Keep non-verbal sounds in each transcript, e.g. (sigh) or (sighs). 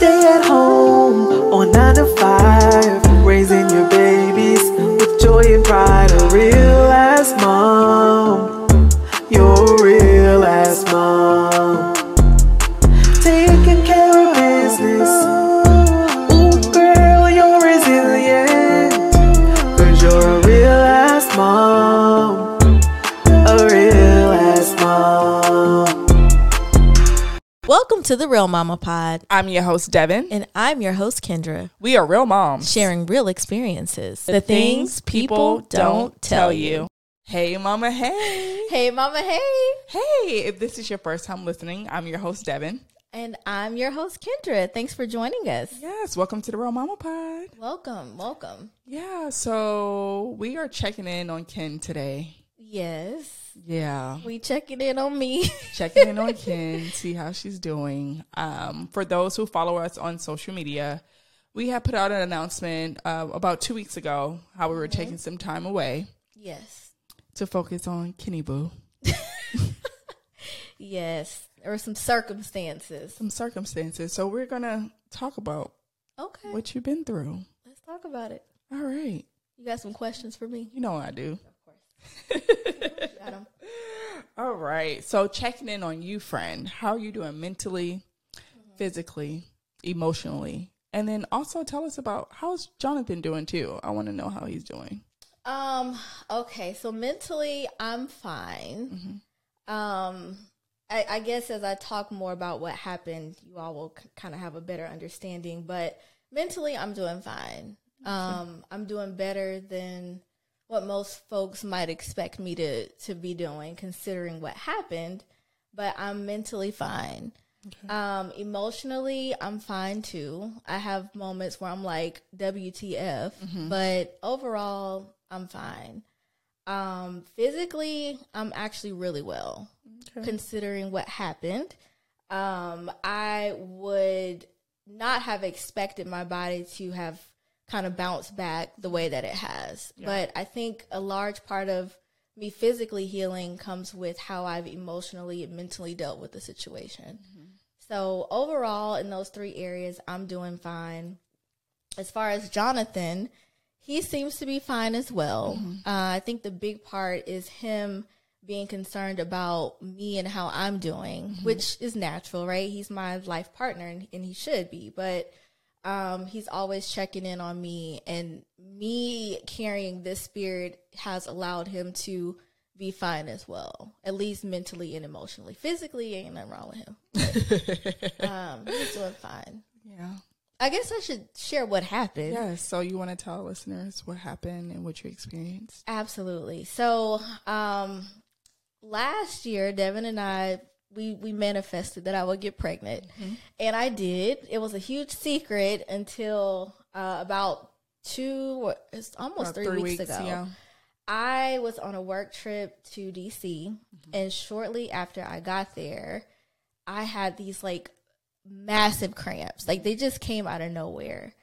Stay at home Real Mama Pod, I'm your host, Devin. and I'm your host, Kendra, We are real moms. sharing real experiences. The, things people don't tell you. Hey, mama, hey. Hey, Mama, hey. Hey, if this is your first time listening, I'm your host, Devin. And I'm your host, Kendra. Thanks for joining us. Yes, welcome to the Real Mama Pod. Welcome, welcome. Yeah, so we are checking in on Ken today. Yes, Yeah, we checking in on me. (laughs) checking in on Ken, see how she's doing. Um, for those who follow us on social media, we have put out an announcement uh, about two weeks ago how we were taking some time away yes, to focus on Kenny Boo. (laughs) yes. There were some circumstances. some circumstances. So we're gonna talk about Okay, what you've been through. let's talk about it. All right, You got some questions for me? you know I do. Got (laughs) 'em. All right. So checking in on you, friend. How are you doing mentally, Mm-hmm. physically, emotionally, and then also tell us about how's Jonathan doing too. I want to know how he's doing. Um. Okay. So mentally, I'm fine. Um. I, I guess as I talk more about what happened, you all will c- kind of have a better understanding. But mentally, I'm doing fine. Um. I'm doing better than what most folks might expect me to to be doing, considering what happened. But I'm mentally fine. Um, emotionally, I'm fine too. I have moments where I'm like, WTF, but overall, I'm fine. Um, physically, I'm actually really well, considering what happened. Um, I would not have expected my body to have kind of bounce back the way that it has. But I think a large part of me physically healing comes with how I've emotionally and mentally dealt with the situation. Mm-hmm. So overall, in those three areas, I'm doing fine. As far as Jonathan, he seems to be fine as well. Mm-hmm. Uh, I think the big part is him being concerned about me and how I'm doing, mm-hmm. which is natural, right? He's my life partner, and, and he should be. But um, he's always checking in on me, and me carrying this spirit has allowed him to be fine as well, at least mentally and emotionally. Physically, ain't nothing wrong with him. (laughs) um, he's doing fine. Yeah. I guess I should share what happened. Yes. So you want to tell listeners what happened and what you experienced? Absolutely. So, um, last year, Devin and I we we manifested that I would get pregnant, and I did. It was a huge secret until uh, about two, it's almost About three, weeks, ago. Yeah. I was on a work trip to DC, and shortly after I got there, I had these like massive cramps. Like they just came out of nowhere.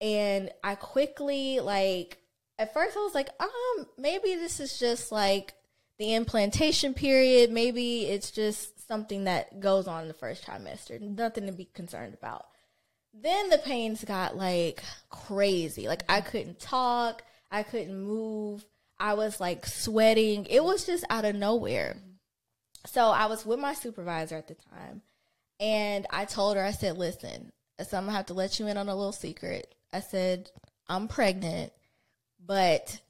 And I quickly like at first I was like, um, maybe this is just like the implantation period. Maybe it's just something that goes on in the first trimester. Nothing to be concerned about. Then the pains got like crazy. Like I couldn't talk, I couldn't move. I was like sweating. It was just out of nowhere. So I was with my supervisor at the time, and I told her, I said, "Listen, so I'm gonna have to let you in on a little secret." I said, "I'm pregnant, but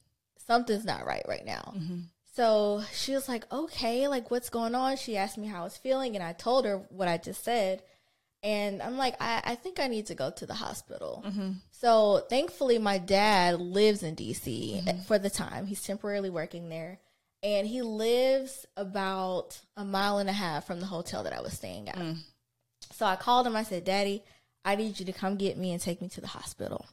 something's not right right now." Mm-hmm. So she was like, "Okay, like what's going on?" She asked me how I was feeling, and I told her what I just said. And I'm like, I, I think I need to go to the hospital. Mm-hmm. So thankfully, my dad lives in DC eh, mm-hmm. for the time. He's temporarily working there. And he lives about a mile and a half from the hotel that I was staying at. Mm. So I called him. I said, Daddy, I need you to come get me and take me to the hospital.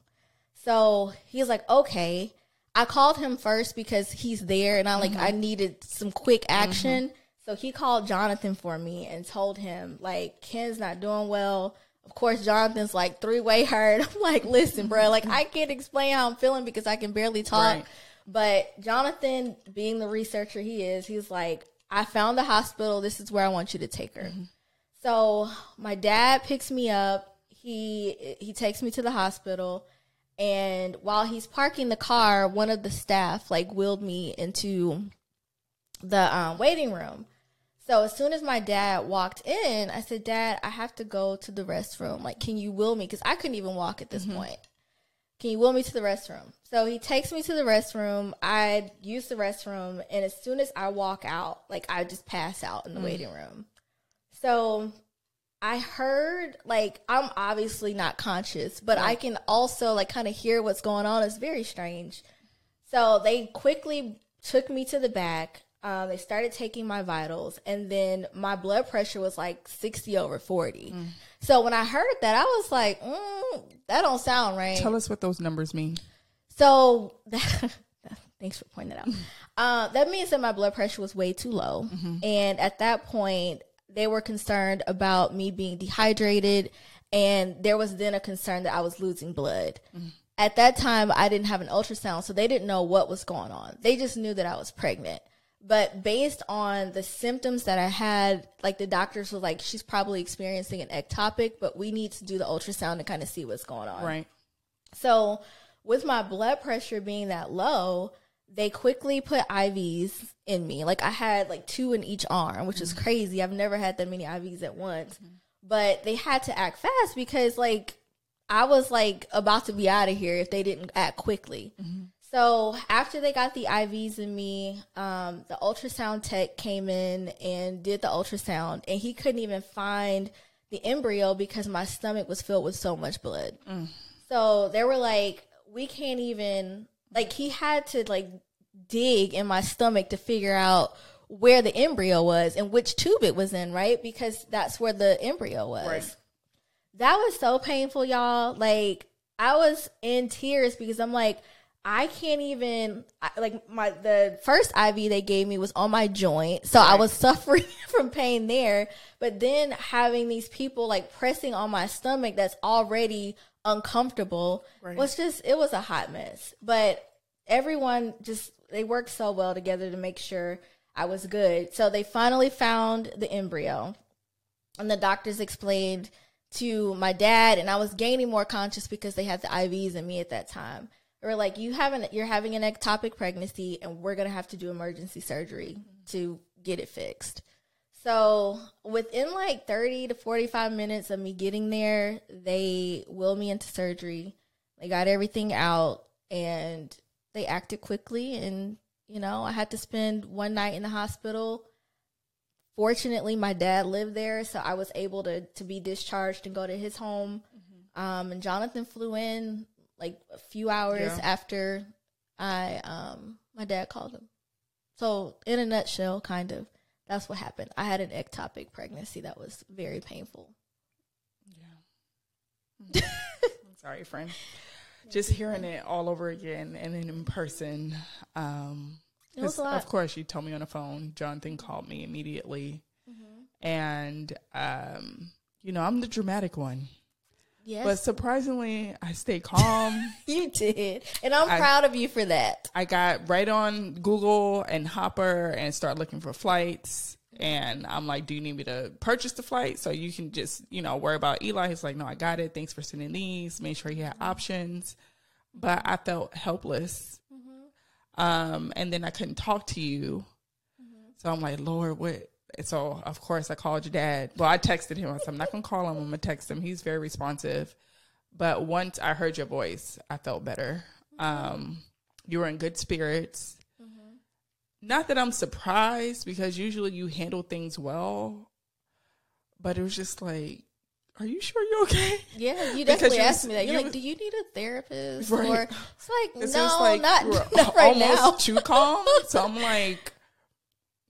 So he's like, okay. I called him first because he's there and I like I mm-hmm. needed some quick mm-hmm. action. So he called Jonathan for me and told him like Ken's not doing well. Of course, Jonathan's like three way hurt. (laughs) I'm like, listen, bro, like mm-hmm. I can't explain how I'm feeling because I can barely talk. Right. But Jonathan, being the researcher he is, he's like, I found the hospital. This is where I want you to take her. So my dad picks me up. he he takes me to the hospital, and while he's parking the car, one of the staff like wheeled me into the um, waiting room. So as soon as my dad walked in, I said, "Dad, I have to go to the restroom. Like, can you wheel me? Because I couldn't even walk at this point. Can you wheel me to the restroom?" So he takes me to the restroom. I use the restroom, and as soon as I walk out, like I just pass out in the waiting room. So I heard like I'm obviously not conscious, but I can also like kind of hear what's going on. It's very strange. So they quickly took me to the back. Um, they started taking my vitals, and then my blood pressure was like 60 over 40. So when I heard that, I was like, mm, that don't sound right. Tell us what those numbers mean. So (laughs) thanks for pointing that out. Uh, that means that my blood pressure was way too low, and at that point, they were concerned about me being dehydrated, and there was then a concern that I was losing blood. Mm-hmm. At that time, I didn't have an ultrasound, so they didn't know what was going on. They just knew that I was pregnant. But based on the symptoms that I had, like the doctors were like, she's probably experiencing an ectopic, but we need to do the ultrasound to kind of see what's going on. Right. So, with my blood pressure being that low, they quickly put IVs in me. Like I had like two in each arm, which is mm-hmm. crazy. I've never had that many IVs at once. But they had to act fast because like I was like about to be out of here if they didn't act quickly. Mm-hmm. So after they got the IVs in me, um, the ultrasound tech came in and did the ultrasound, and he couldn't even find the embryo because my stomach was filled with so much blood. Mm. So they were like, we can't even like he had to like dig in my stomach to figure out where the embryo was and which tube it was in, right? Because that's where the embryo was. Right. That was so painful, y'all. Like I was in tears because I'm like, I can't even like my the first IV they gave me was on my joint, so I was (laughs) suffering from pain there. But then having these people like pressing on my stomach that's already uncomfortable Right. was just it was a hot mess. But everyone just they worked so well together to make sure I was good. So they finally found the embryo, and the doctors explained to my dad, and I was gaining more conscious because they had the IVs in me at that time. They were like, "You have an, you're having an ectopic pregnancy, and we're gonna have to do emergency surgery to get it fixed." So within like 30 to 45 minutes of me getting there, they wheeled me into surgery. They got everything out, and they acted quickly. And you know, I had to spend one night in the hospital fortunately my dad lived there so i was able to to be discharged and go to his home um and jonathan flew in like a few hours Yeah. after i um my dad called him so in a nutshell kind of that's what happened i had an ectopic pregnancy that was very painful (laughs) I'm sorry, friend. Just hearing it all over again and then in person. Um, It was 'cause a lot. Of course, you told me on the phone. Jonathan called me immediately, Mm-hmm. and um, you know I'm the dramatic one. Yes But surprisingly, I stay calm. (laughs) you did and i'm I- proud of you for that I got right on Google and Hopper and start looking for flights. And I'm like, do you need me to purchase the flight so you can just, you know, worry about Eli? He's like, no, I got it. Thanks for sending these. Make sure you had options. But I felt helpless. Mm-hmm. Um, and then I couldn't talk to you. So I'm like, Lord, what? So of course I called your dad. Well, I texted him. I said, I'm not gonna call him. I'm gonna text him. He's very responsive. But once I heard your voice, I felt better. Um, you were in good spirits. Not that I'm surprised because usually you handle things well, but it was just like, are you sure you're okay? yeah you (laughs) definitely you asked was- me that you're you like was- do you need a therapist Right. or it's like It's no like not, (laughs) not right almost now too calm. So I'm like, (laughs)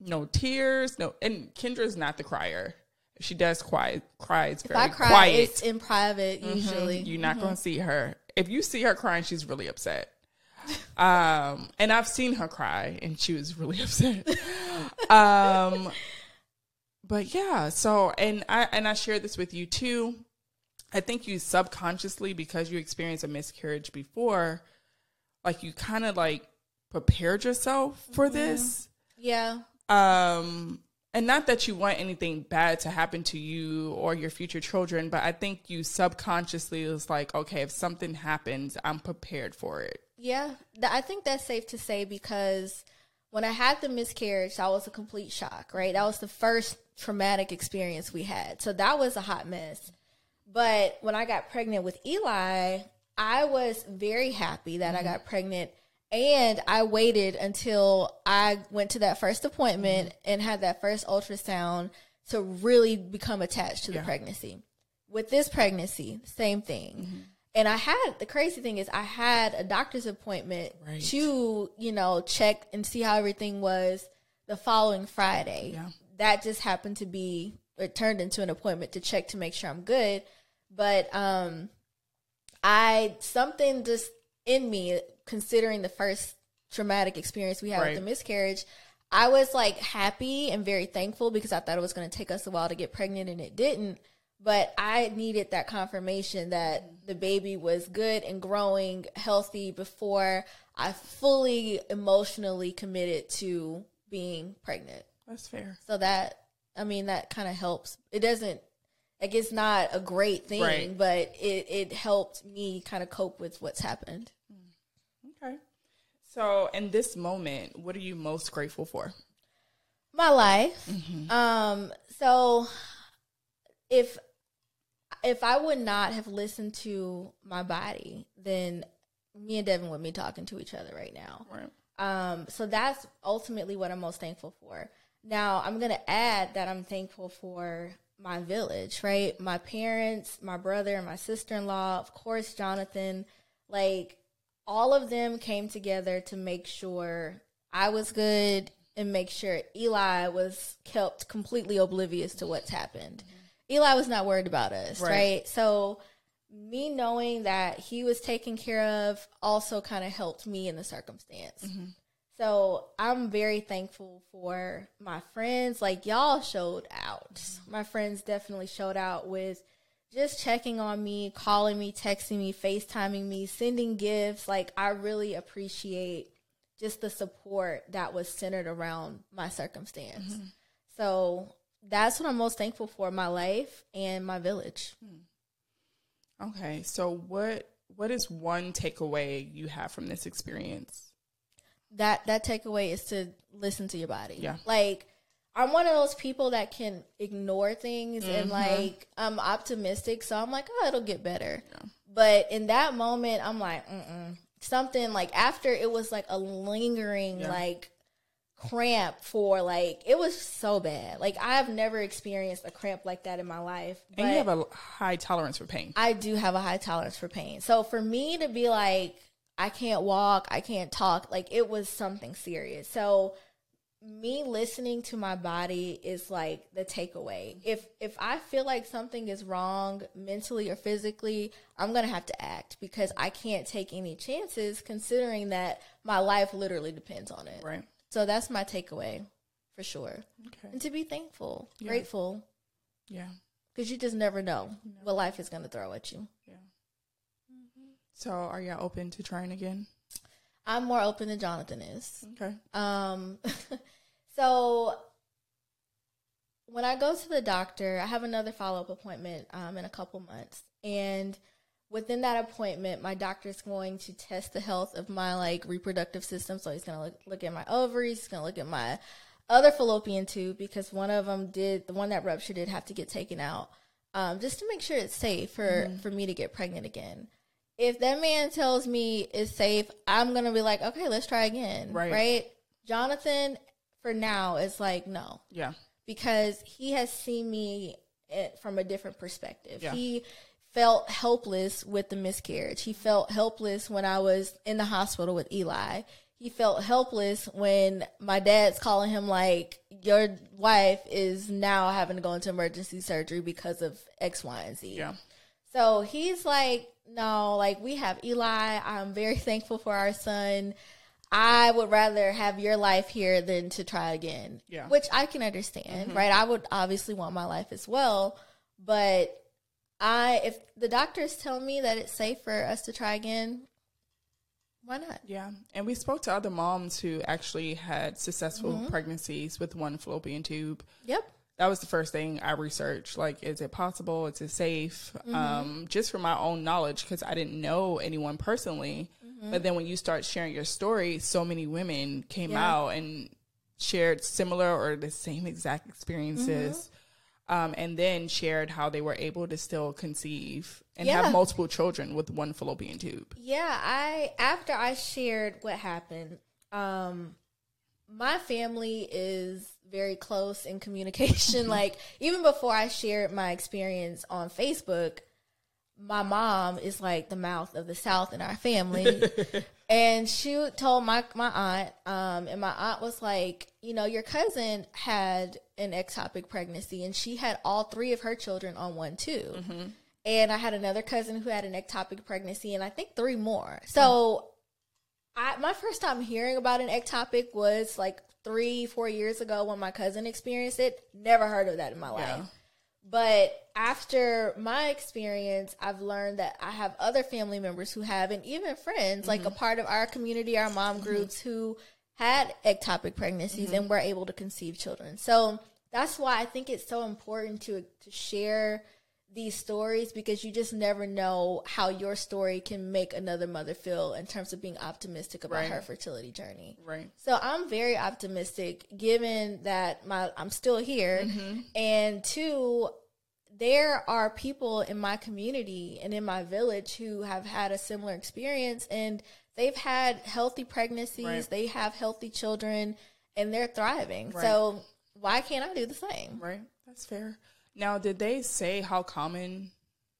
no tears, no. And Kendra's not the crier. If she does cry, cries If very I cry, quiet. it's in private usually. You're not going to see her. If you see her crying, she's really upset. Um, and I've seen her cry, and she was really (laughs) upset. um, but yeah. So, and I and I shared this with you too. I think you subconsciously, because you experienced a miscarriage before, like you kind of like prepared yourself for this. Yeah. Um, and not that you want anything bad to happen to you or your future children, but I think you subconsciously is like, okay, if something happens, I'm prepared for it. Yeah, th- I think that's safe to say because when I had the miscarriage, that was a complete shock, right? That was the first traumatic experience we had. So that was a hot mess. But when I got pregnant with Eli, I was very happy that I got pregnant. And I waited until I went to that first appointment and had that first ultrasound to really become attached to the Yeah. pregnancy. With this pregnancy, same thing. And I had the crazy thing is I had a doctor's appointment Right. to, you know, check and see how everything was the following Friday. Yeah. That just happened to be it turned into an appointment to check to make sure I'm good. But um I something just in me considering the first traumatic experience we had Right. with the miscarriage, I was like happy and very thankful because I thought it was going to take us a while to get pregnant and it didn't. But I needed that confirmation that the baby was good and growing healthy before I fully emotionally committed to being pregnant. That's fair. So that I mean that kind of helps. It doesn't like it's not a great thing, Right. but it it helped me kind of cope with what's happened. Okay. So, in this moment, what are you most grateful for? My life. Mm-hmm. Um so if if I would not have listened to my body, then me and Devin would be talking to each other right now. Right. Um, so that's ultimately what I'm most thankful for. Now, I'm going to add that I'm thankful for my village, right? My parents, my brother, and my sister in law, of course, Jonathan. Like, all of them came together to make sure I was good and make sure Eli was kept completely oblivious to what's happened. Mm-hmm. Eli was not worried about us, Right. right? So, me knowing that he was taken care of also kind of helped me in the circumstance. Mm-hmm. So I'm very thankful for my friends. Like y'all showed out. My friends definitely showed out with just checking on me, calling me, texting me, FaceTiming me, sending gifts. Like I really appreciate just the support that was centered around my circumstance. Mm-hmm. So that's what I'm most thankful for, my life and my village. Hmm. Okay. So, what what is one takeaway you have from this experience? That that takeaway is to listen to your body. Yeah. Like I'm one of those people that can ignore things and like I'm optimistic, so I'm like, oh, it'll get better. But in that moment, I'm like, mm something like after it was like a lingering Yeah. like cramp for like it was so bad. Like I've never experienced a cramp like that in my life. And you have a high tolerance for pain. I do have a high tolerance for pain. So for me to be like, I can't walk, I can't talk, like it was something serious. So me listening to my body is like the takeaway. If if I feel like something is wrong mentally or physically, I'm going to have to act because I can't take any chances considering that my life literally depends on it. Right. So that's my takeaway for sure. Okay. And to be thankful, Yeah. grateful Yeah. because you just never know what life is going to throw at you. So, are y'all open to trying again? I'm more open than Jonathan is. Okay. Um, (laughs) so when I go to the doctor, I have another follow up appointment um, in a couple months, and within that appointment, my doctor is going to test the health of my like reproductive system. So he's going to look, look at my ovaries, he's going to look at my other fallopian tube because one of them did the one that ruptured did have to get taken out, um, just to make sure it's safe for for me to get pregnant again. If that man tells me it's safe, I'm gonna be like, okay, let's try again, Right. right? Jonathan, for now, is like, no, Yeah. because he has seen me eh, from a different perspective. Yeah. He felt helpless with the miscarriage. He felt helpless when I was in the hospital with Eli. He felt helpless when my dad's calling him like, "Your wife is now having to go into emergency surgery because of X, Y, and Z." Yeah. So he's like, no, like we have Eli. I'm very thankful for our son. I would rather have your life here than to try again. Yeah. Which I can understand, mm-hmm. right? I would obviously want my life as well. But I if the doctors tell me that it's safe for us to try again, Why not? Yeah, and we spoke to other moms who actually had successful mm-hmm. pregnancies with one fallopian tube. Yep. That was the first thing I researched. Like, is it possible? Is it safe? Um, just for my own knowledge, because I didn't know anyone personally. But then when you start sharing your story, so many women came Yeah. out and shared similar or the same exact experiences. Um, and then shared how they were able to still conceive and Yeah. have multiple children with one fallopian tube. Yeah, I after I shared what happened, um my family is very close in communication. Mm-hmm. like even before I shared my experience on Facebook, my mom is like the mouth of the South in our family. (laughs) and she told my my aunt, um, and my aunt was like, you know, your cousin had an ectopic pregnancy, and she had all three of her children on one too. Mm-hmm. And I had another cousin who had an ectopic pregnancy, and I think three more. Mm-hmm. So, I my first time hearing about an ectopic was like three, four years ago when my cousin experienced it. Never heard of that in my Yeah. life. But after my experience, I've learned that I have other family members who have, and even friends, like a mm-hmm. part of our community, our mom mm-hmm. groups, who had ectopic pregnancies mm-hmm. and were able to conceive children. So that's why I think it's so important to to share these stories because you just never know how your story can make another mother feel in terms of being optimistic about Right. her fertility journey. Right. So I'm very optimistic given that my I'm still here mm-hmm. and two there are people in my community and in my village who have had a similar experience and they've had healthy pregnancies, Right. they have healthy children and they're thriving. Right. So why can't I do the same? Right. That's fair. Now, did they say how common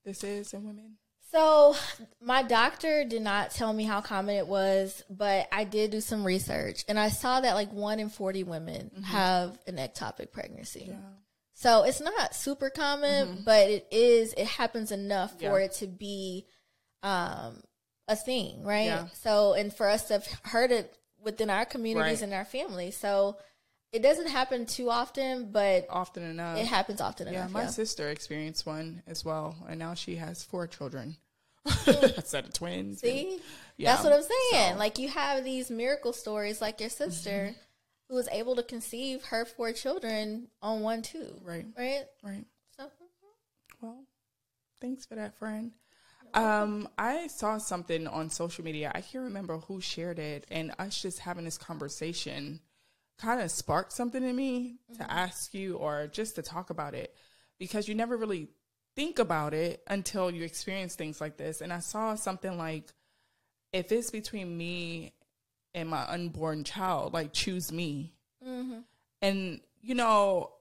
this is in women? So, my doctor did not tell me how common it was, but I did do some research and I saw that like 1 in 40 women have an ectopic pregnancy. Yeah. So, it's not super common, but it is it happens enough for it to be um a thing, right? Yeah. So, and for us to have heard it within our communities Right. and our families. So, it doesn't happen too often, but Often enough. it happens often yeah, enough. my yeah. sister experienced one as well, and now she has four children. Mm. a (laughs) set of twins. and- See? Yeah, That's what I'm saying. so- Like you have these miracle stories like your mm-hmm. sister who was able to conceive her four children on one tube. Right. Right? Right. So mm-hmm. Well, thanks for that, friend. Um, I saw something on social media. I can't remember who shared it, and us just having this conversation kind of sparked something in me to mm-hmm. ask you or just to talk about it because you never really think about it until you experience things like this. And I saw something like, if it's between me and my unborn child, like choose me. Mm-hmm. And you know,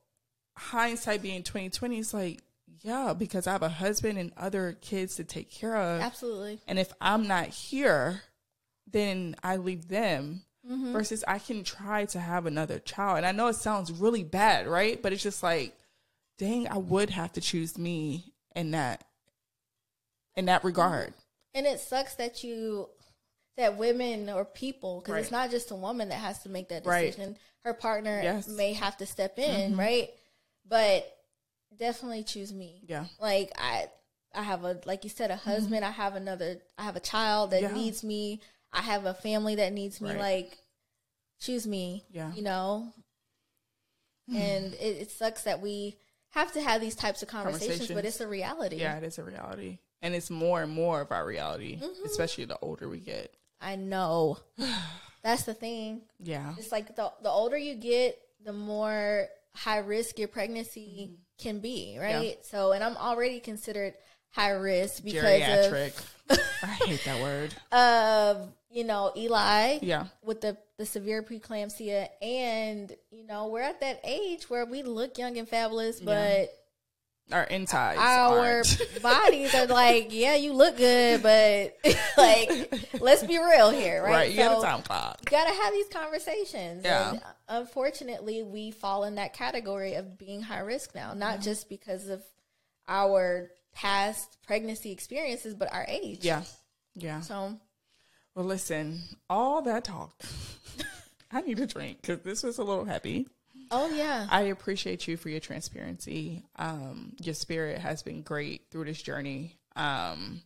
hindsight being twenty twenty, is like, yeah, because I have a husband and other kids to take care of. absolutely. And if I'm not here, then I leave them. Versus, I can try to have another child. And I know it sounds really bad, right? But it's just like, dang, I would have to choose me in that in that regard. And it sucks that you that women or people because it's not just a woman that has to make that Right. decision. Her partner Yes. Mm-hmm. may have to step in, right? But definitely choose me. Yeah. Like I I have a like you said a husband, I have another I have a child that Mm-hmm. Yeah. needs me. I have a family that needs me Right. like choose me. Yeah. You know? and it, it sucks that we have to have these types of conversations, but it's a reality. Yeah, it is a reality. And it's more and more of our reality, mm-hmm. especially the older we get. I know. (sighs) That's the thing. Yeah. It's like the the older you get, the more high risk your pregnancy mm-hmm. can be, right? So, and I'm already considered high risk because Geriatric. (laughs) I hate that word. of of you know Eli Yeah. with the the severe preeclampsia, and you know we're at that age where we look young and fabulous, but Our insides. our aren't. (laughs) bodies are like, yeah, you look good, but (laughs) like, let's be real here, right? right. You got So- a time clock. you gotta have these conversations. Yeah. And unfortunately, we fall in that category of being high risk now, not just because of our past pregnancy experiences, but our age. Yeah. Yeah. So Well, listen, all that talk. (laughs) I need a drink because this was a little heavy. oh yeah. I appreciate you for your transparency. Um, your spirit has been great through this journey. Um,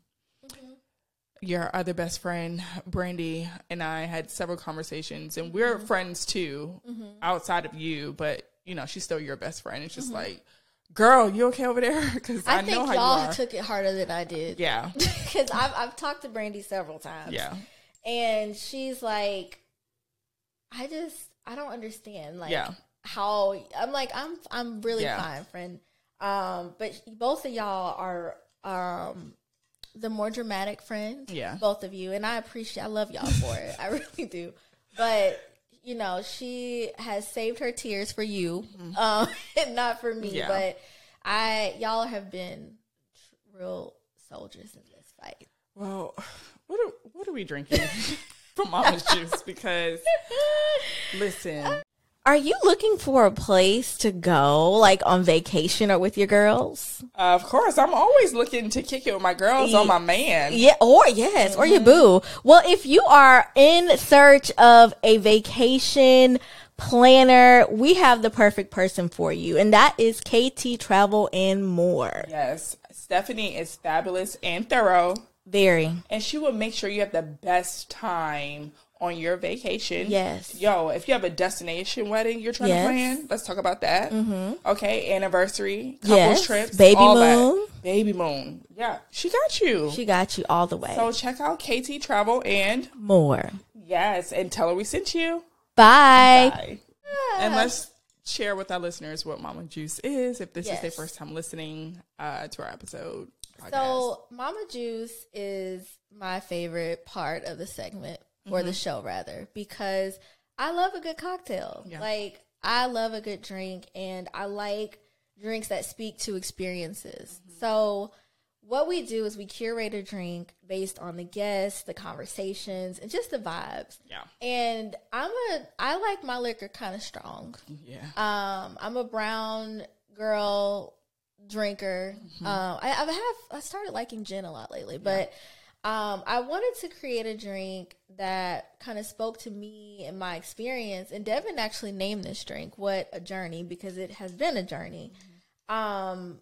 your other best friend, Brandy, and I had several conversations, and we're Mm-hmm. friends too, outside of you, but you know, she's still your best friend. It's just Mm-hmm. like, girl, you okay over there? (laughs) Because I, I, know think y'all took it harder than I did. yeah, (laughs) because I've I've talked to Brandy several times. yeah, and she's like, I just I don't understand like Yeah. how I'm like I'm I'm really Yeah. fine, friend. Um, but both of y'all are um the more dramatic friends. Yeah. both of you, and I appreciate I love y'all for it. I (laughs) really do. But you know, she has saved her tears for you, um, (laughs) and not for me. Mm-hmm. Yeah. But I y'all have been real soldiers in this fight. Well, what are what are we drinking (laughs) from Mama's Juice? Because (laughs) listen, Are you looking for a place to go, like on vacation or with your girls? of course, I'm always looking to kick it with my girls or my man. Yeah, or yes, or your mm-hmm. boo. Well, if you are in search of a vacation planner, we have the perfect person for you, and that is KT Travel and More. Yes, Stephanie is fabulous and thorough, Very. and she will make sure you have the best time on your vacation. Yes. Yo, if you have a destination wedding you're trying Yes. to plan, let's talk about that. Mm-hmm. Okay, anniversary, couples Yes. trips, Baby all that. moon. baby moon. Yeah, she got you. She got you all the way. so check out KT Travel and More. yes, and tell her we sent you. Bye. Bye. And let's share with our listeners what Mama Juice is if this is their first time listening uh, to our episode. podcast. So, Mama Juice is my favorite part of the segment or Mm-hmm. the show, rather, because I love a good cocktail. Yeah. Like, I love a good drink, and I like drinks that speak to experiences. Mm-hmm. So, what we do is we curate a drink based on the guests, the conversations, and just the vibes. yeah, And I'm a, I like my liquor kind of strong. yeah. Um, I'm a brown girl drinker. Mm-hmm. Um, I, I have I started liking gin a lot lately, but um, I wanted to create a drink that kind of spoke to me and my experience. And Devin actually named this drink "What a Journey" because it has been a journey. Mm-hmm. Um,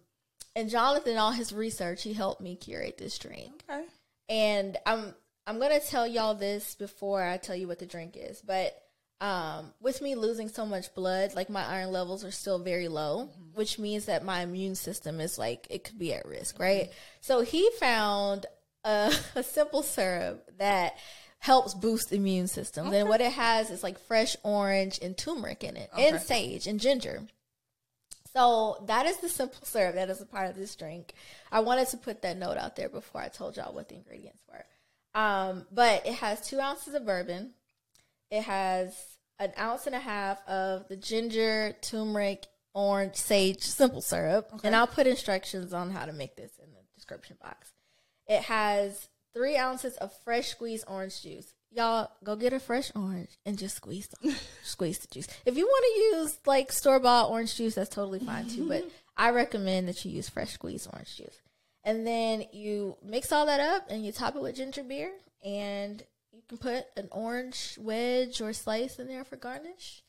and Jonathan, all his research, he helped me curate this drink. Okay. And I'm I'm gonna tell y'all this before I tell you what the drink is, but um, with me losing so much blood, like my iron levels are still very low, which means that my immune system is like it could be at risk, right? So he found a, (laughs) a simple syrup that helps boost immune systems, and what it has is like fresh orange and turmeric in it, and sage and ginger. So that is the simple syrup that is a part of this drink. I wanted to put that note out there before I told y'all what the ingredients were. Um, but it has two ounces of bourbon. It has an ounce and a half of the ginger, turmeric, orange, sage simple syrup. And I'll put instructions on how to make this in the description box. It has three ounces of fresh squeezed orange juice. Y'all go get a fresh orange and just squeeze the (laughs) squeeze the juice. If you want to use like store bought orange juice, that's totally fine too. But (laughs) I recommend that you use fresh squeezed orange juice. And then you mix all that up and you top it with ginger beer and you can put an orange wedge or slice in there for garnish.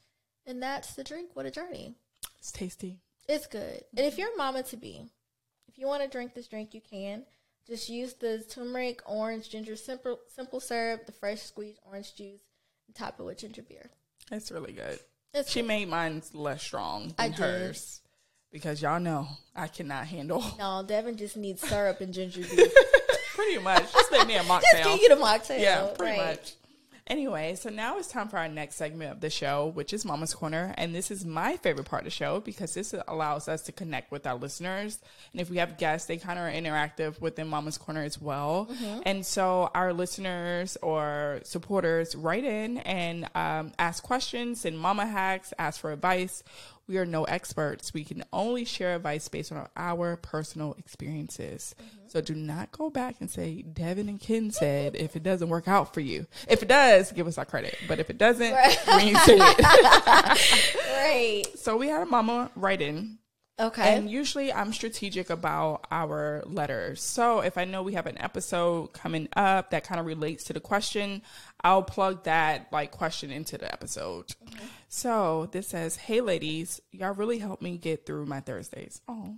And that's the drink. What a journey. It's tasty. It's good. And if you're a mama to be, if you want to drink this drink, you can. Just use the turmeric, orange, ginger, simple simple syrup, the fresh squeezed orange juice, and top it with ginger beer. It's really good. It's She good. made mine less strong I than did. hers because y'all know I cannot handle no, Devin just needs syrup and ginger (laughs) beer. pretty much. Just make me a (laughs) mocktail. just get you the mocktail. yeah, pretty right. much. Anyway, so now it's time for our next segment of the show, which is Mama's Corner. And this is my favorite part of the show because this allows us to connect with our listeners. And if we have guests, they kind of are interactive within Mama's Corner as well. And so our listeners or supporters write in and um, ask questions and mama hacks, ask for advice. We are no experts. We can only share advice based on our personal experiences. Mm-hmm. So do not go back and say Devin and Ken said if it doesn't work out for you. If it does, give us our credit. But if it doesn't, we ain't (laughs) say it. Right. (laughs) so we had a mama write in. Okay. And usually I'm strategic about our letters. So if I know we have an episode coming up that kind of relates to the question, I'll plug that like question into the episode. Mm-hmm. So this says, Hey ladies, y'all really helped me get through my Thursdays. Oh.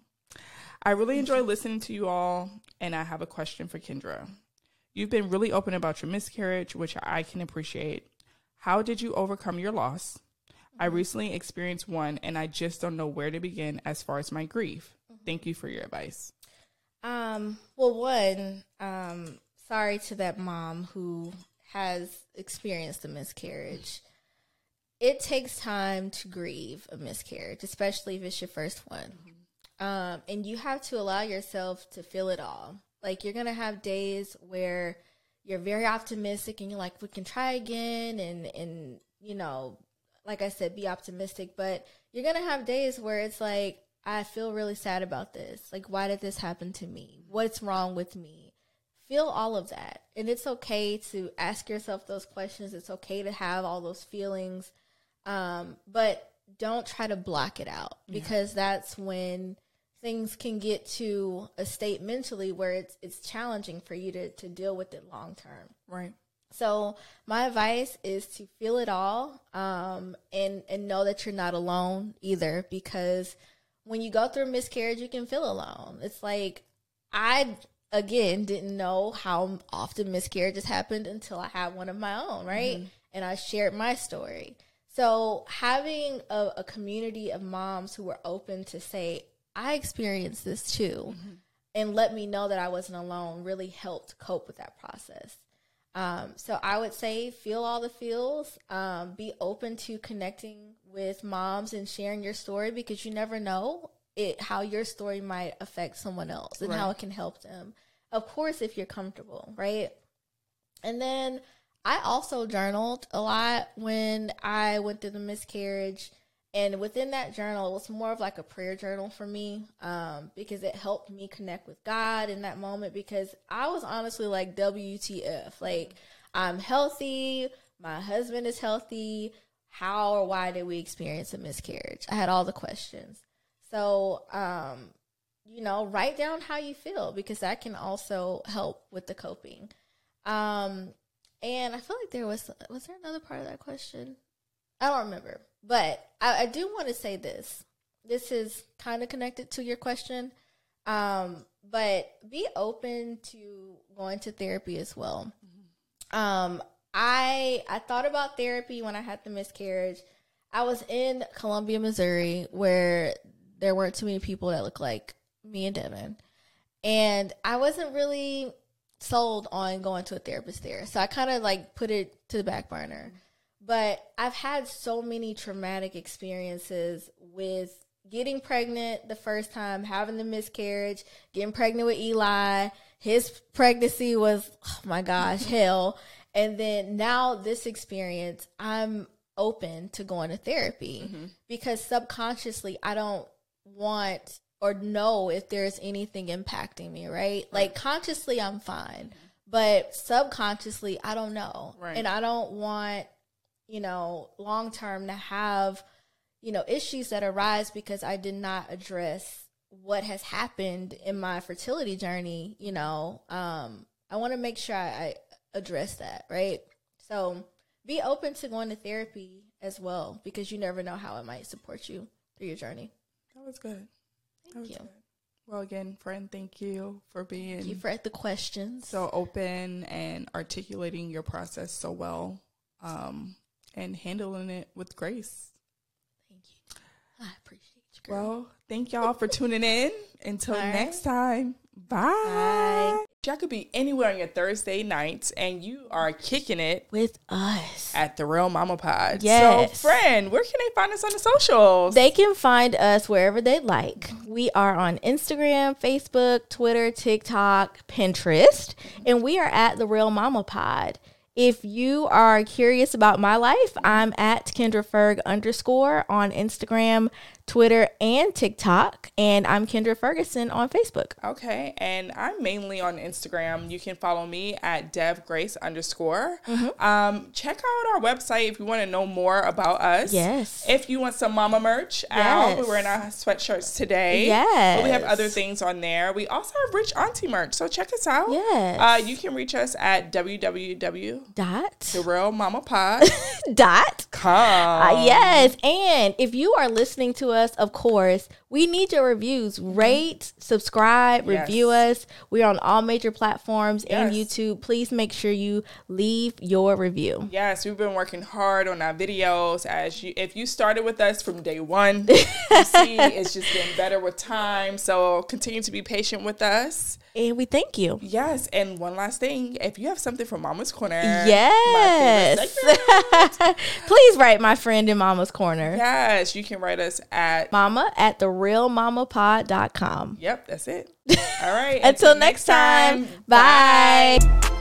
I really enjoy mm-hmm. listening to you all, and I have a question for Kendra. You've been really open about your miscarriage, which I can appreciate. How did you overcome your loss? I recently experienced one and I just don't know where to begin as far as my grief. Thank you for your advice. Um, well, one, um, sorry to that mom who has experienced a miscarriage. It takes time to grieve a miscarriage, especially if it's your first one. Um, and you have to allow yourself to feel it all. Like you're gonna have days where you're very optimistic and you're like, we can try again, and and you know, like I said, be optimistic. But you're gonna have days where it's like, I feel really sad about this. Like, why did this happen to me? What's wrong with me? Feel all of that. And it's okay to ask yourself those questions. It's okay to have all those feelings. Um, but don't try to block it out because that's when things can get to a state mentally where it's it's challenging for you to, to deal with it long term. Right. So my advice is to feel it all, um, and and know that you're not alone either. Because when you go through a miscarriage, you can feel alone. It's like I again didn't know how often miscarriages happened until I had one of my own, right? And I shared my story. So having a, a community of moms who were open to say, I experienced this too, and let me know that I wasn't alone really helped cope with that process. Um, so I would say feel all the feels. Um, be open to connecting with moms and sharing your story because you never know it how your story might affect someone else and how it can help them. Of course, if you're comfortable, right? And then I also journaled a lot when I went through the miscarriage. And within that journal, it was more of like a prayer journal for me um, because it helped me connect with God in that moment. Because I was honestly like, WTF? Like, I'm healthy, my husband is healthy. How or why did we experience a miscarriage? I had all the questions. So, um, you know, write down how you feel because that can also help with the coping. Um, and I feel like there was was there another part of that question? I don't remember, but I, I do want to say this. This is kind of connected to your question, um, but be open to going to therapy as well. Um, I I thought about therapy when I had the miscarriage. I was in Columbia, Missouri, where there weren't too many people that looked like me and Devin, and I wasn't really sold on going to a therapist there. So I kind of like put it to the back burner. But I've had so many traumatic experiences with getting pregnant the first time, having the miscarriage, getting pregnant with Eli. His pregnancy was, oh my gosh, (laughs) hell. And then now this experience, I'm open to going to therapy mm-hmm. because subconsciously I don't want or know if there's anything impacting me, right? Like consciously I'm fine, but subconsciously I don't know. Right. And I don't want, you know, long term to have, you know, issues that arise because I did not address what has happened in my fertility journey, you know. Um I want to make sure I, I address that, right? So be open to going to therapy as well because you never know how it might support you through your journey. That was good. That Thank was you. good. Well, again, friend, thank you for being Thank you for the questions. so open and articulating your process so well um, and handling it with grace. Thank you. I appreciate you. Girl. Well, thank y'all for tuning in. Until right. next time, bye. Bye. Y'all could be anywhere on your Thursday nights and you are kicking it with us. at the Real Mama Pod. Yes. So, friend, where can they find us on the socials? They can find us wherever they like. We are on Instagram, Facebook, Twitter, TikTok, Pinterest, and we are at the Real Mama Pod. If you are curious about my life, I'm at Kendra Ferg underscore on Instagram, Twitter, and TikTok, and I'm Kendra Ferguson on Facebook. Okay, and I'm mainly on Instagram. You can follow me at devgrace underscore. Mm-hmm. Um, check out our website if you want to know more about us. Yes. If you want some mama merch out, we're wearing our sweatshirts today. But we have other things on there. We also have Rich Auntie merch, so check us out. Yes. Uh, you can reach us at www. Dot. The Real Mama Pod. (laughs) Dot. Com. Uh, yes. And if you are listening to us, of course, we need your reviews. Mm-hmm. Rate, subscribe, Yes. review us. We're on all major platforms and YouTube. Please make sure you leave your review. Yes, we've been working hard on our videos. As you, if you started with us from day one, (laughs) you see it's just getting better with time. So continue to be patient with us. And we thank you. Yes, and one last thing: if you have something from Mama's Corner, Yes. (laughs) Please write my friend in Mama's Corner. yes, you can write us at. Mama at therealmamapod.com. Yep, that's it. (laughs) All right. Until next time, bye.